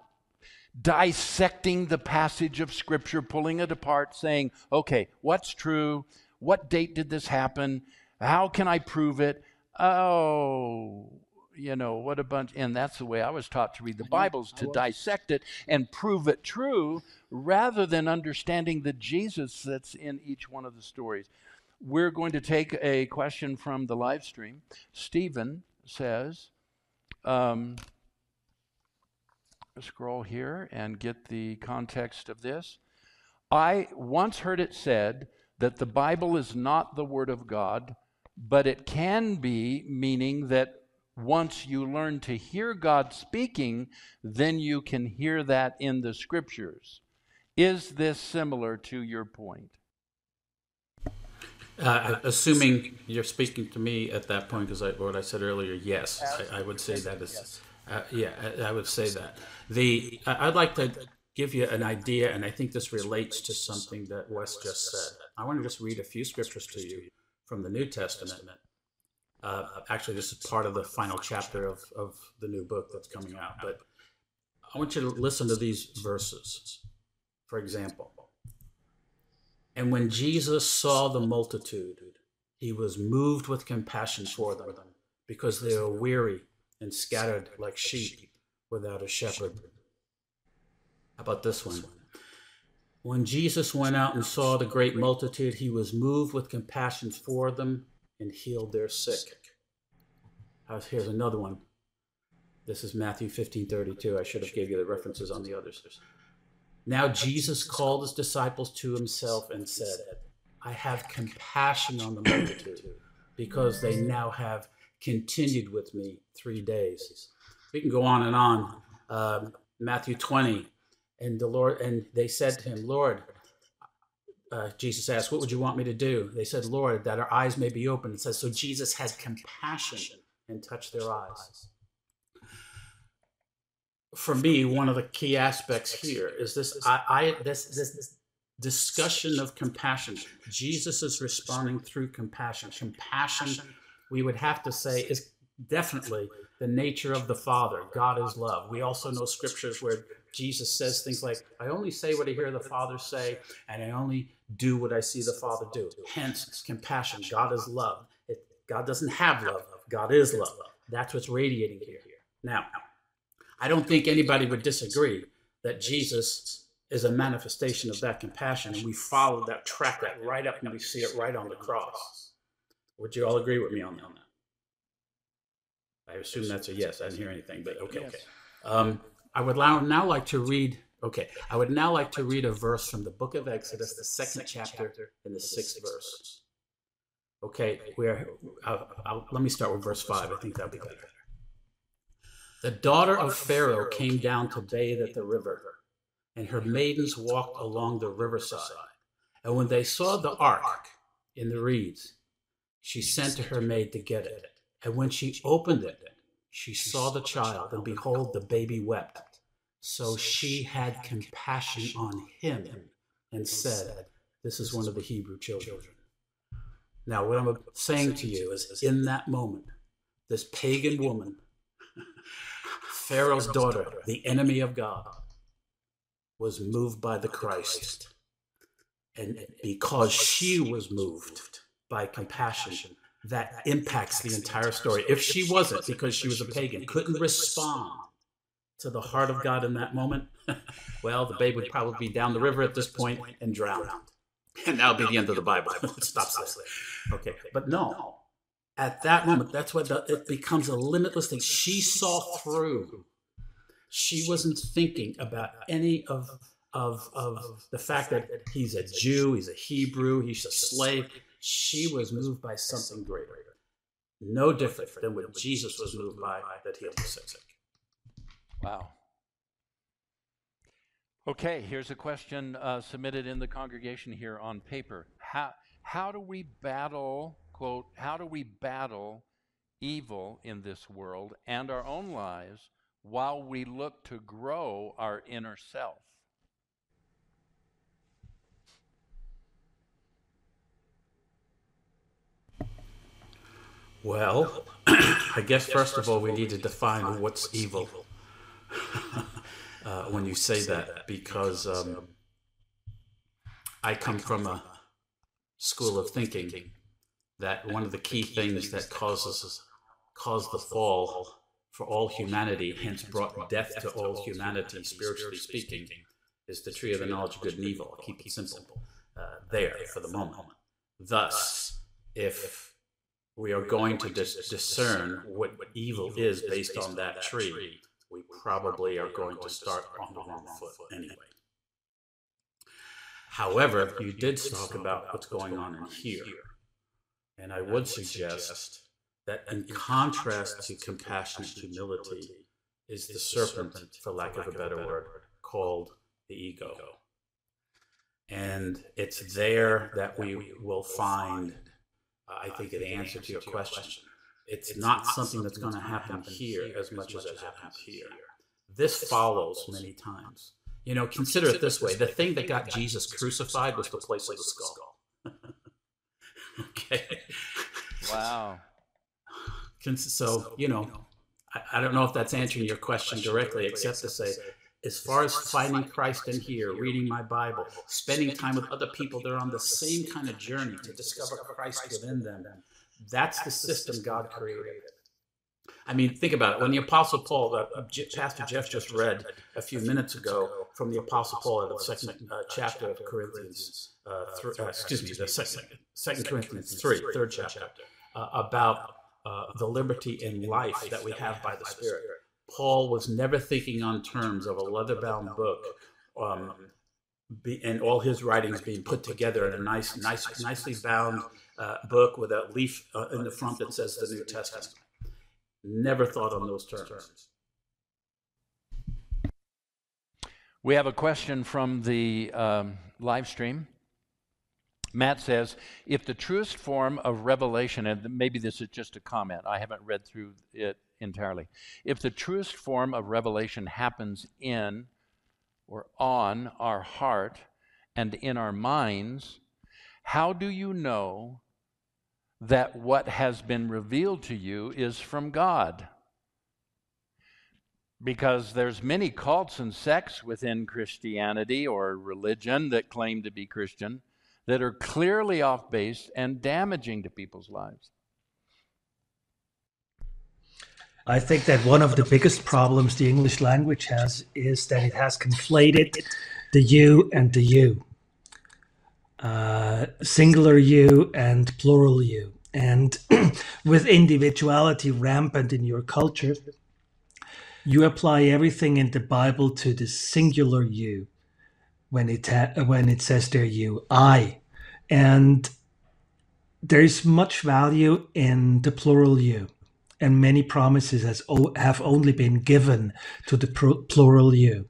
dissecting the passage of Scripture, pulling it apart, saying, okay, what's true? What date did this happen? How can I prove it? Oh, you know, what a bunch. And that's the way I was taught to read the Bibles, to dissect it and prove it true rather than understanding the Jesus that's in each one of the stories. We're going to take a question from the live stream. Stephen says, um, scroll here and get the context of this. I once heard it said that the Bible is not the Word of God, but it can be, meaning that once you learn to hear God speaking, then you can hear that in the Scriptures. Is this similar to your point? Uh, assuming you're speaking to me at that point, because what I said earlier, yes, I, I would say that is, uh, yeah, I, I, would say that. The I'd like to give you an idea, and I think this relates to something that Wes just said. I want to just read a few scriptures to you from the New Testament. Uh, actually, this is part of the final chapter of, of the new book that's coming out. But I want you to listen to these verses. For example, and when Jesus saw the multitude, he was moved with compassion for them because they were weary and scattered like sheep without a shepherd. How about this one? When Jesus went out and saw the great multitude, he was moved with compassion for them and healed their sick. Here's another one. This is Matthew 15 32. I should have gave you the references on the others. Now Jesus called his disciples to himself and said, I have compassion on the multitude because they now have continued with me three days. We can go on and on. Um, Matthew 20, and the Lord, and they said to him, Lord, uh, Jesus asked, What would you want me to do? They said, Lord, that our eyes may be opened. It says, So Jesus had compassion and touched their eyes for me, one of the key aspects here is this I, I this this discussion of compassion. Jesus is responding through compassion. Compassion, we would have to say, is definitely the nature of the Father. God is love. We also know scriptures where Jesus says things like, I only say what I hear the Father say, and I only do what I see the Father do. Hence, compassion. God is love. It, God doesn't have love, God is love. That's what's radiating here. Now, I don't think anybody would disagree that Jesus is a manifestation of that compassion, and we follow that, track that right up, and we see it right on the cross. Would you all agree with me on that? I assume that's a yes. I didn't hear anything, but okay. okay. Um, I would now like to read. Okay, I would now like to read a verse from the book of Exodus, the second chapter, and the sixth verse. Okay, where I'll, I'll, let me start with verse five. I think that'll be better. The daughter of Pharaoh came down to bathe at the river, and her maidens walked along the riverside. And when they saw the ark in the reeds, she sent to her maid to get it. And when she opened it, she saw the child, and behold, the baby wept. So she had compassion on him and said, This is one of the Hebrew children. Now, what I'm saying to you is in that moment, this pagan woman, Pharaoh's daughter, the enemy of God, was moved by the Christ. And because she was moved by compassion, that impacts the entire story. If she wasn't, because she was a pagan, couldn't respond to the heart of God in that moment, well, the babe would probably be down the river at this point and drowned. And that'll be the end of the Bible. it stops there. Okay. But no, at that moment, that's what the, it becomes a limitless thing. She saw through. She wasn't thinking about any of, of, of the fact that he's a Jew, he's a Hebrew, he's a slave. She was moved by something greater. No different than what Jesus was moved by that healed the sick. Wow. Okay, here's a question uh, submitted in the congregation here on paper. How, how do we battle, quote, how do we battle evil in this world and our own lives while we look to grow our inner self? Well, I guess first of all, we need to define what's evil. uh, when you say that because um, I come from a school of thinking that one of the key things that causes caused the fall for all humanity, hence brought death to all humanity, spiritually speaking, is the tree of the knowledge of good and evil. I'll keep it simple uh, there for the moment. Thus, if we are going to dis- discern what evil is based on that tree, we probably are going to start on the wrong foot anyway. However, you did talk about what's going on in here. And I would suggest that in contrast to compassionate humility is the serpent, for lack of a better word, called the ego. And it's there that we will find, I uh, think, an answer to your question it's not something that's going to happen here as much as it happens here. This follows many times. You know, consider it this way the thing that got Jesus crucified was the place of the skull. okay. Wow. So, you know, I, I don't know if that's answering your question directly, except to say, as far as finding Christ in here, reading my Bible, spending time with other people that are on the same kind of journey to discover Christ within them, that's the system God created. I mean, think about it. When the Apostle Paul, uh, Pastor Jeff just read a few minutes ago from the Apostle Paul, in the second uh, chapter of Corinthians, uh, th- uh, excuse me, the second, second Corinthians 3, third chapter, uh, about uh, the liberty in life that we have by the Spirit. Paul was never thinking on terms of a leather bound book um, be, and all his writings being put together in a nice, nice, nicely bound uh, book with a leaf uh, in the front that says the New Testament. Never thought on those terms. We have a question from the um, live stream. Matt says, if the truest form of revelation, and maybe this is just a comment, I haven't read through it entirely. If the truest form of revelation happens in or on our heart and in our minds, how do you know that what has been revealed to you is from God? Because there's many cults and sects within Christianity or religion that claim to be Christian that are clearly off base and damaging to people's lives. I think that one of the biggest problems the English language has is that it has conflated the you and the you, uh, singular you and plural you. And with individuality rampant in your culture, you apply everything in the Bible to the singular you when it ha- when it says there you I, and there's much value in the plural you and many promises has have only been given to the plural you.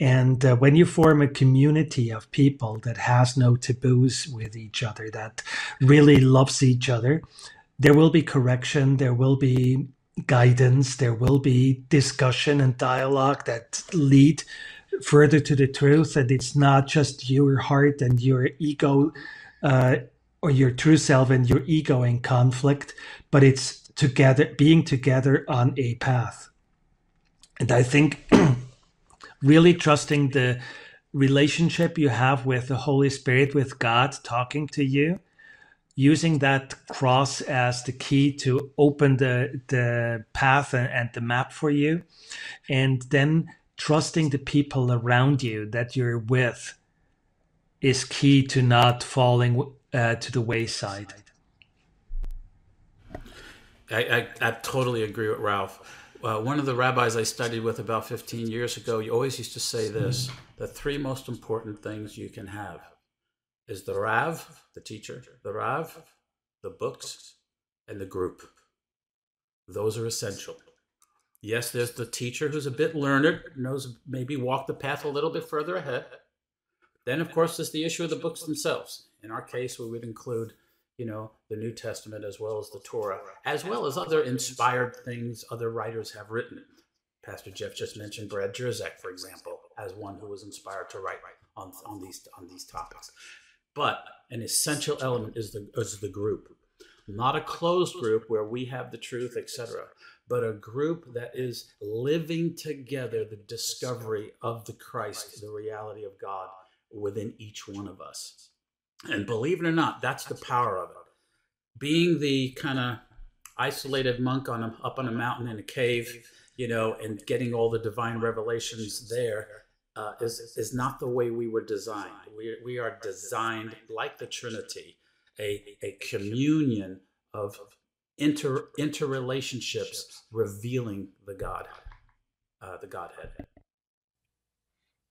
And uh, when you form a community of people that has no taboos with each other, that really loves each other, there will be correction, there will be guidance. There will be discussion and dialogue that lead further to the truth. And it's not just your heart and your ego uh, or your true self and your ego in conflict, but it's together, being together on a path. And I think really trusting the relationship you have with the Holy Spirit, with God talking to you, using that cross as the key to open the the path and, and the map for you, and then trusting the people around you that you're with is key to not falling uh, to the wayside. I, I, I, totally agree with Ralph. Uh, one of the rabbis I studied with about 15 years ago, you always used to say this the three most important things you can have is the Rav, the teacher, the Rav, the books, and the group. Those are essential. Yes, there's the teacher who's a bit learned, knows maybe walk the path a little bit further ahead. Then, of course, there's the issue of the books themselves. In our case, we would include, you know, the New Testament as well as the Torah, as well as other inspired things other writers have written. Pastor Jeff just mentioned Brad Jersak, for example, as one who was inspired to write on, on these on these topics. But an essential element is the is the group, not a closed group where we have the truth, etc but a group that is living together the discovery of the Christ, the reality of God within each one of us. And believe it or not, that's the power of it. Being the kind of isolated monk on a, up on a mountain in a cave, you know, and getting all the divine revelations there uh, is is not the way we were designed. We, we are designed like the Trinity, a, a communion of inter interrelationships revealing the God, uh, the Godhead.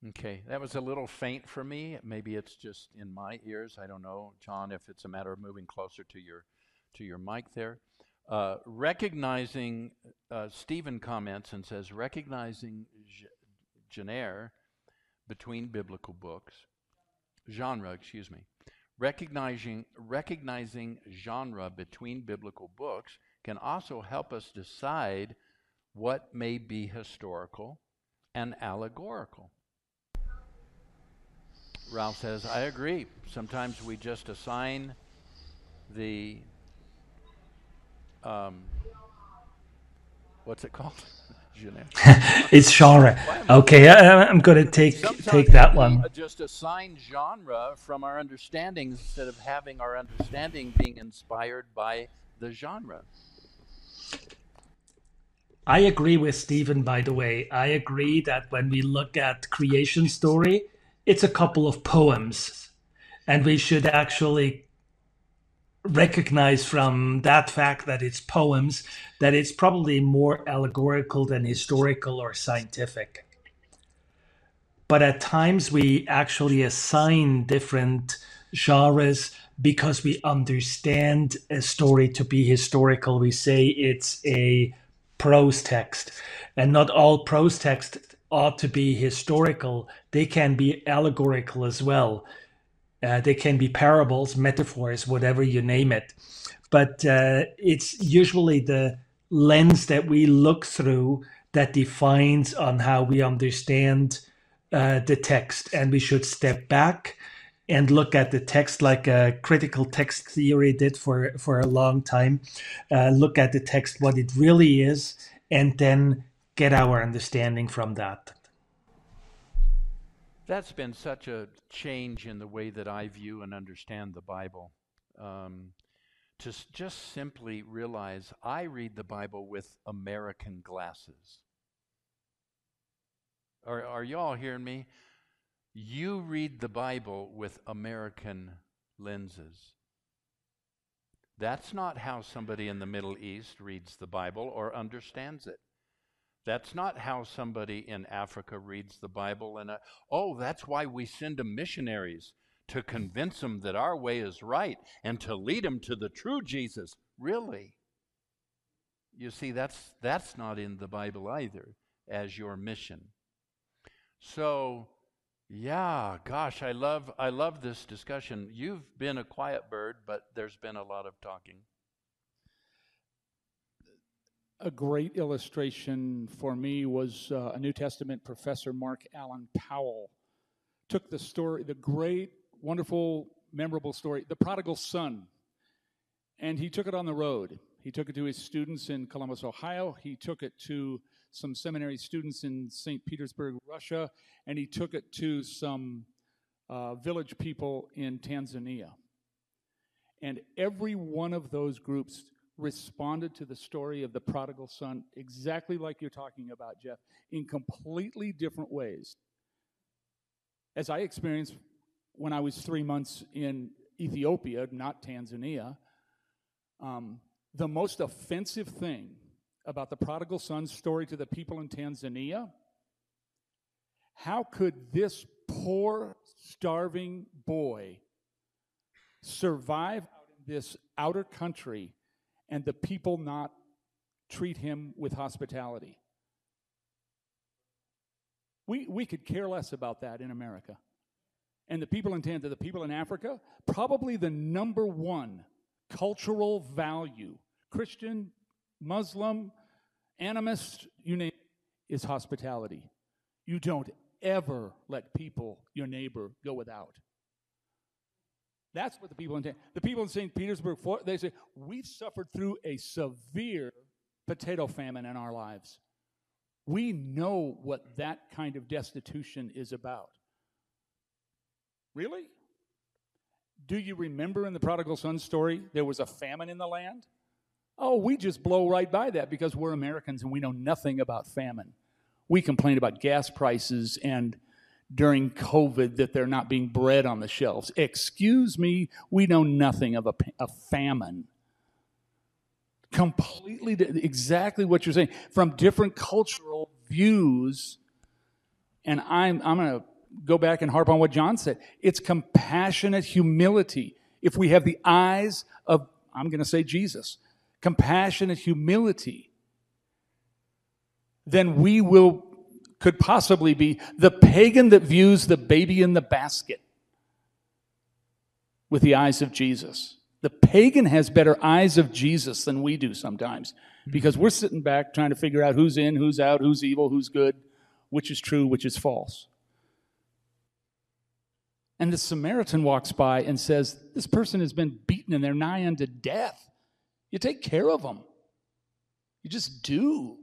Okay, that was a little faint for me. Maybe it's just in my ears. I don't know, John, if it's a matter of moving closer to your to your mic there. Uh, recognizing, uh, Stephen comments and says, recognizing genre between biblical books, genre, excuse me, Recognizing, recognizing genre between biblical books can also help us decide what may be historical and allegorical. Ralph says, I agree. Sometimes we just assign the, um, what's it called? it's genre. Okay, I, am going to take take that one. Just assign genre from our understanding instead of having our understanding being inspired by the genre. I agree with Stephen. By the way, I agree that when we look at creation story, it's a couple of poems, and we should actually recognize from that fact that it's poems that it's probably more allegorical than historical or scientific. But at times we actually assign different genres because we understand a story to be historical. We say it's a prose text, and not all prose text ought to be historical. They can be allegorical as well. Uh, they can be parables, metaphors, whatever you name it. But uh, it's usually the lens that we look through that defines on how we understand uh, the text. And we should step back and look at the text like a critical text theory did for, for a long time. Uh, look at the text, what it really is, and then get our understanding from that. That's been such a change in the way that I view and understand the Bible. Um, to just simply realize I read the Bible with American glasses. Are, are you all hearing me? You read the Bible with American lenses. That's not how somebody in the Middle East reads the Bible or understands it. That's not how somebody in Africa reads the Bible. And uh, oh, that's why we send them missionaries to convince them that our way is right and to lead them to the true Jesus. Really? You see, that's that's not in the Bible either as your mission. So, yeah, gosh, I love I love this discussion. You've been a quiet bird, but there's been a lot of talking. A great illustration for me was uh, a New Testament professor, Mark Allan Powell, took the story, the great, wonderful, memorable story, the prodigal son, and he took it on the road. He took it to his students in Columbus, Ohio. He took it to some seminary students in St. Petersburg, Russia, and he took it to some uh, village people in Tanzania. And every one of those groups responded to the story of the prodigal son exactly like you're talking about, Jeff, in completely different ways. As I experienced when I was three months in Ethiopia, not Tanzania, um, the most offensive thing about the prodigal son's story to the people in Tanzania how could this poor, starving boy survive out in this outer country and the people not treat him with hospitality. We, we could care less about that in America. And the people in Tanzania, the people in Africa, probably the number one cultural value, Christian, Muslim, animist, you name it, is hospitality. You don't ever let people, your neighbor, go without. That's what the people in the people in St. Petersburg they say we've suffered through a severe potato famine in our lives. We know what that kind of destitution is about. Really? Do you remember in the prodigal son story there was a famine in the land? Oh, we just blow right by that because we're Americans and we know nothing about famine. We complain about gas prices and during COVID that they're not being bread on the shelves. Excuse me, we know nothing of a, a famine. Completely, exactly what you're saying from different cultural views. And I'm, I'm going to go back and harp on what John said. It's compassionate humility. If we have the eyes of, I'm going to say Jesus, compassionate humility, then we will could possibly be the pagan that views the baby in the basket with the eyes of Jesus. The pagan has better eyes of Jesus than we do sometimes because we're sitting back trying to figure out who's in, who's out, who's evil, who's good, which is true, which is false. And the Samaritan walks by and says, This person has been beaten and they're nigh unto death. You take care of them. You just do.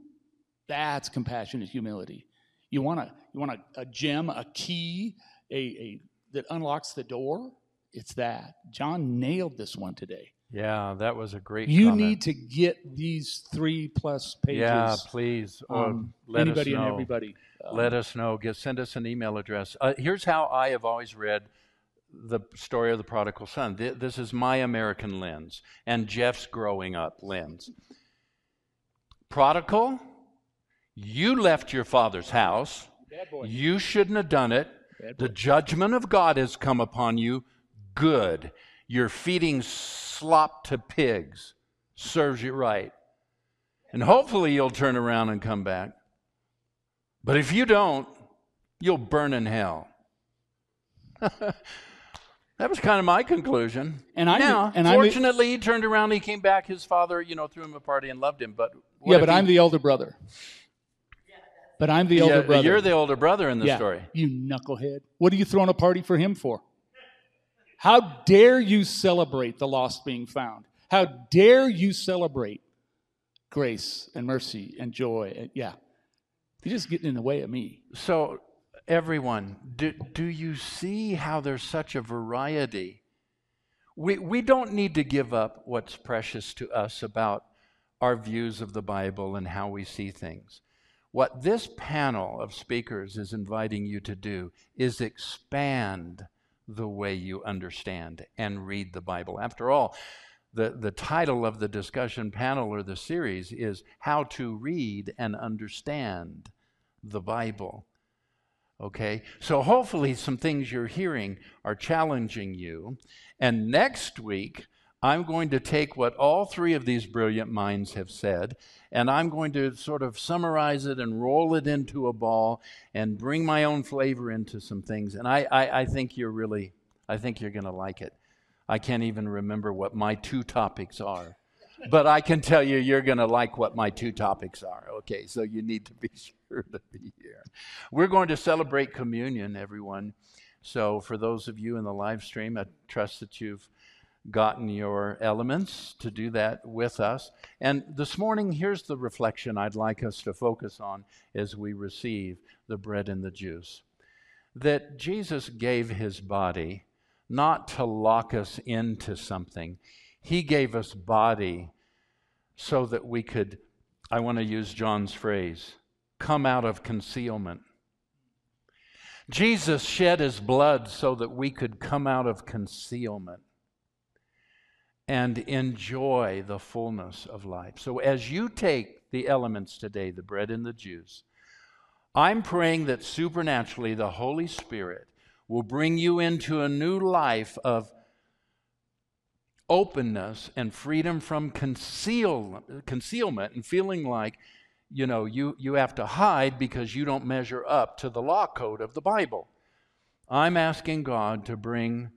That's compassionate humility. You want a you want a, a gem, a key, a, a that unlocks the door? It's that. John nailed this one today. Yeah, that was a great. You comment. need to get these three plus pages. Yeah, please. Um, let anybody us know. and everybody. Um, let us know. Get send us an email address. Uh, here's how I have always read the story of the prodigal son. This is my American lens and Jeff's growing up lens. Prodigal you left your father's house. You shouldn't have done it. The judgment of God has come upon you. Good. You're feeding slop to pigs. Serves you right. And hopefully you'll turn around and come back. But if you don't, you'll burn in hell. that was kind of my conclusion. And I now, and fortunately, he turned around. He came back. His father, you know, threw him a party and loved him. But yeah, but he, I'm the elder brother. But I'm the older yeah, brother. You're the older brother in the yeah, story. You knucklehead. What are you throwing a party for him for? How dare you celebrate the lost being found? How dare you celebrate grace and mercy and joy? And, Yeah. You're just getting in the way of me. So, everyone, do, do you see how there's such a variety? We, we don't need to give up what's precious to us about our views of the Bible and how we see things. What this panel of speakers is inviting you to do is expand the way you understand and read the Bible. After all, the, the title of the discussion panel or the series is How to Read and Understand the Bible. Okay, so hopefully some things you're hearing are challenging you. And next week, I'm going to take what all three of these brilliant minds have said, and I'm going to sort of summarize it and roll it into a ball and bring my own flavor into some things. And I, I, I think you're really, I think you're going to like it. I can't even remember what my two topics are. but I can tell you, you're going to like what my two topics are. Okay, so you need to be sure to be here. We're going to celebrate communion, everyone. So, for those of you in the live stream, I trust that you've gotten your elements to do that with us. And this morning, here's the reflection I'd like us to focus on as we receive the bread and the juice that Jesus gave his body not to lock us into something, he gave us body so that we could, I want to use John's phrase, come out of concealment. Jesus shed his blood so that we could come out of concealment and enjoy the fullness of life. So, as you take the elements today, the bread and the juice, I'm praying that supernaturally the Holy Spirit will bring you into a new life of openness and freedom from conceal, concealment and feeling like you know you, you have to hide because you don't measure up to the law code of the bible i'm asking god to bring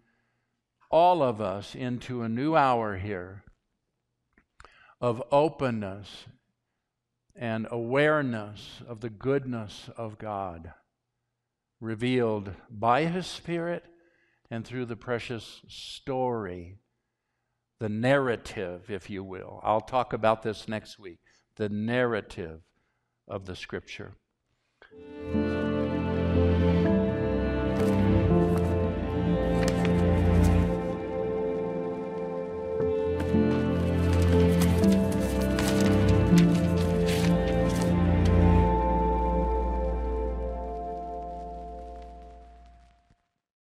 all of us into a new hour here of openness and awareness of the goodness of god revealed by his spirit and through the precious story the narrative, if you will. I'll talk about this next week. The narrative of the scripture.